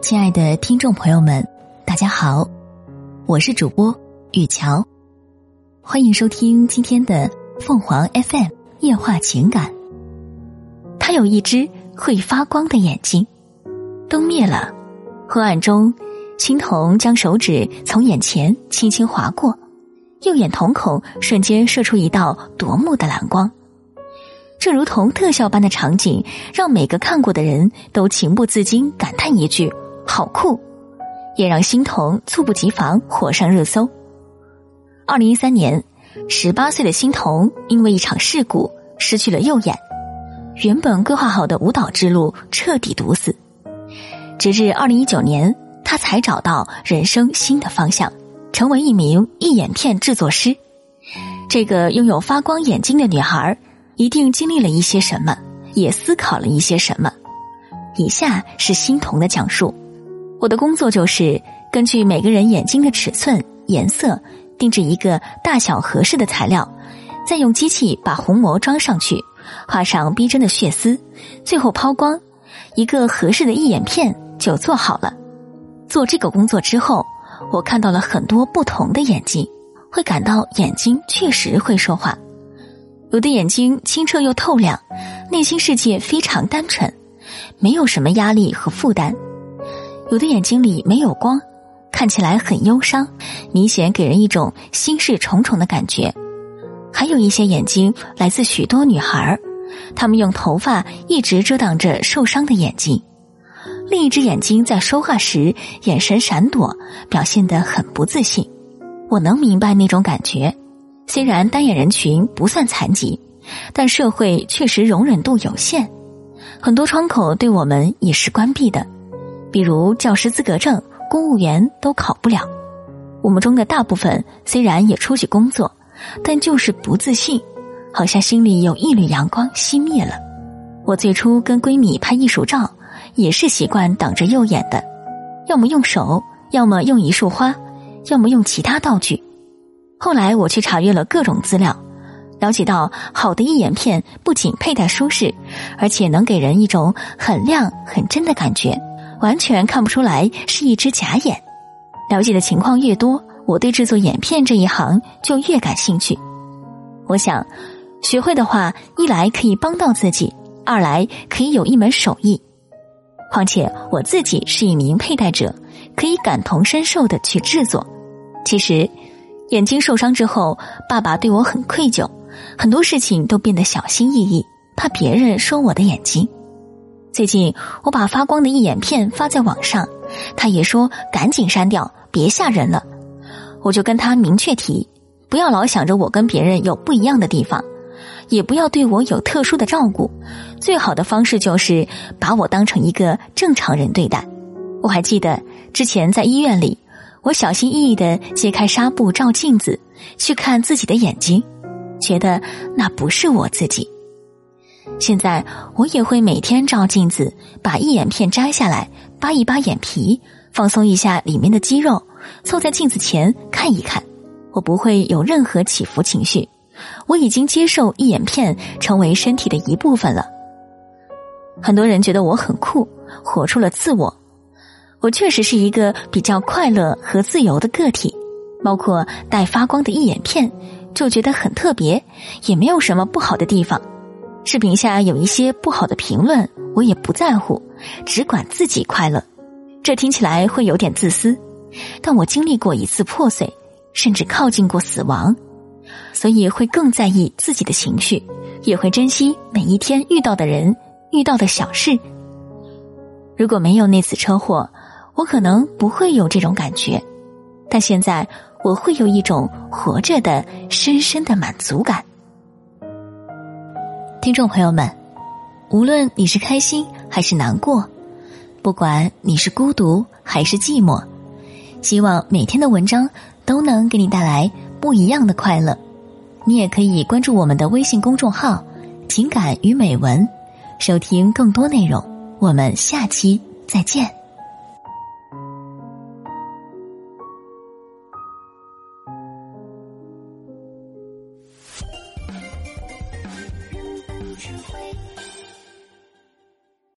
亲爱的听众朋友们，大家好，我是主播雨乔，欢迎收听今天的凤凰 FM 夜话情感。他有一只会发光的眼睛，灯灭了，昏暗中，青铜将手指从眼前轻轻划过，右眼瞳孔瞬间射出一道夺目的蓝光。这如同特效般的场景，让每个看过的人都情不自禁感叹一句：“好酷！”也让欣桐猝不及防火上热搜。二零一三年，十八岁的欣桐因为一场事故失去了右眼，原本规划好的舞蹈之路彻底堵死。直至二零一九年，他才找到人生新的方向，成为一名义眼片制作师。这个拥有发光眼睛的女孩。一定经历了一些什么，也思考了一些什么。以下是欣桐的讲述：我的工作就是根据每个人眼睛的尺寸、颜色，定制一个大小合适的材料，再用机器把虹膜装上去，画上逼真的血丝，最后抛光，一个合适的义眼片就做好了。做这个工作之后，我看到了很多不同的眼睛，会感到眼睛确实会说话。有的眼睛清澈又透亮，内心世界非常单纯，没有什么压力和负担；有的眼睛里没有光，看起来很忧伤，明显给人一种心事重重的感觉。还有一些眼睛来自许多女孩儿，她们用头发一直遮挡着受伤的眼睛，另一只眼睛在说话时眼神闪躲，表现得很不自信。我能明白那种感觉。虽然单眼人群不算残疾，但社会确实容忍度有限，很多窗口对我们也是关闭的，比如教师资格证、公务员都考不了。我们中的大部分虽然也出去工作，但就是不自信，好像心里有一缕阳光熄灭了。我最初跟闺蜜拍艺术照，也是习惯挡着右眼的，要么用手，要么用一束花，要么用其他道具。后来我去查阅了各种资料，了解到好的一眼片不仅佩戴舒适，而且能给人一种很亮很真的感觉，完全看不出来是一只假眼。了解的情况越多，我对制作眼片这一行就越感兴趣。我想，学会的话，一来可以帮到自己，二来可以有一门手艺。况且我自己是一名佩戴者，可以感同身受的去制作。其实。眼睛受伤之后，爸爸对我很愧疚，很多事情都变得小心翼翼，怕别人说我的眼睛。最近我把发光的一眼片发在网上，他也说赶紧删掉，别吓人了。我就跟他明确提，不要老想着我跟别人有不一样的地方，也不要对我有特殊的照顾，最好的方式就是把我当成一个正常人对待。我还记得之前在医院里。我小心翼翼的揭开纱布照镜子，去看自己的眼睛，觉得那不是我自己。现在我也会每天照镜子，把一眼片摘下来，扒一扒眼皮，放松一下里面的肌肉，凑在镜子前看一看。我不会有任何起伏情绪，我已经接受一眼片成为身体的一部分了。很多人觉得我很酷，活出了自我。我确实是一个比较快乐和自由的个体，包括带发光的一眼片，就觉得很特别，也没有什么不好的地方。视频下有一些不好的评论，我也不在乎，只管自己快乐。这听起来会有点自私，但我经历过一次破碎，甚至靠近过死亡，所以会更在意自己的情绪，也会珍惜每一天遇到的人、遇到的小事。如果没有那次车祸，我可能不会有这种感觉，但现在我会有一种活着的深深的满足感。听众朋友们，无论你是开心还是难过，不管你是孤独还是寂寞，希望每天的文章都能给你带来不一样的快乐。你也可以关注我们的微信公众号“情感与美文”，收听更多内容。我们下期再见。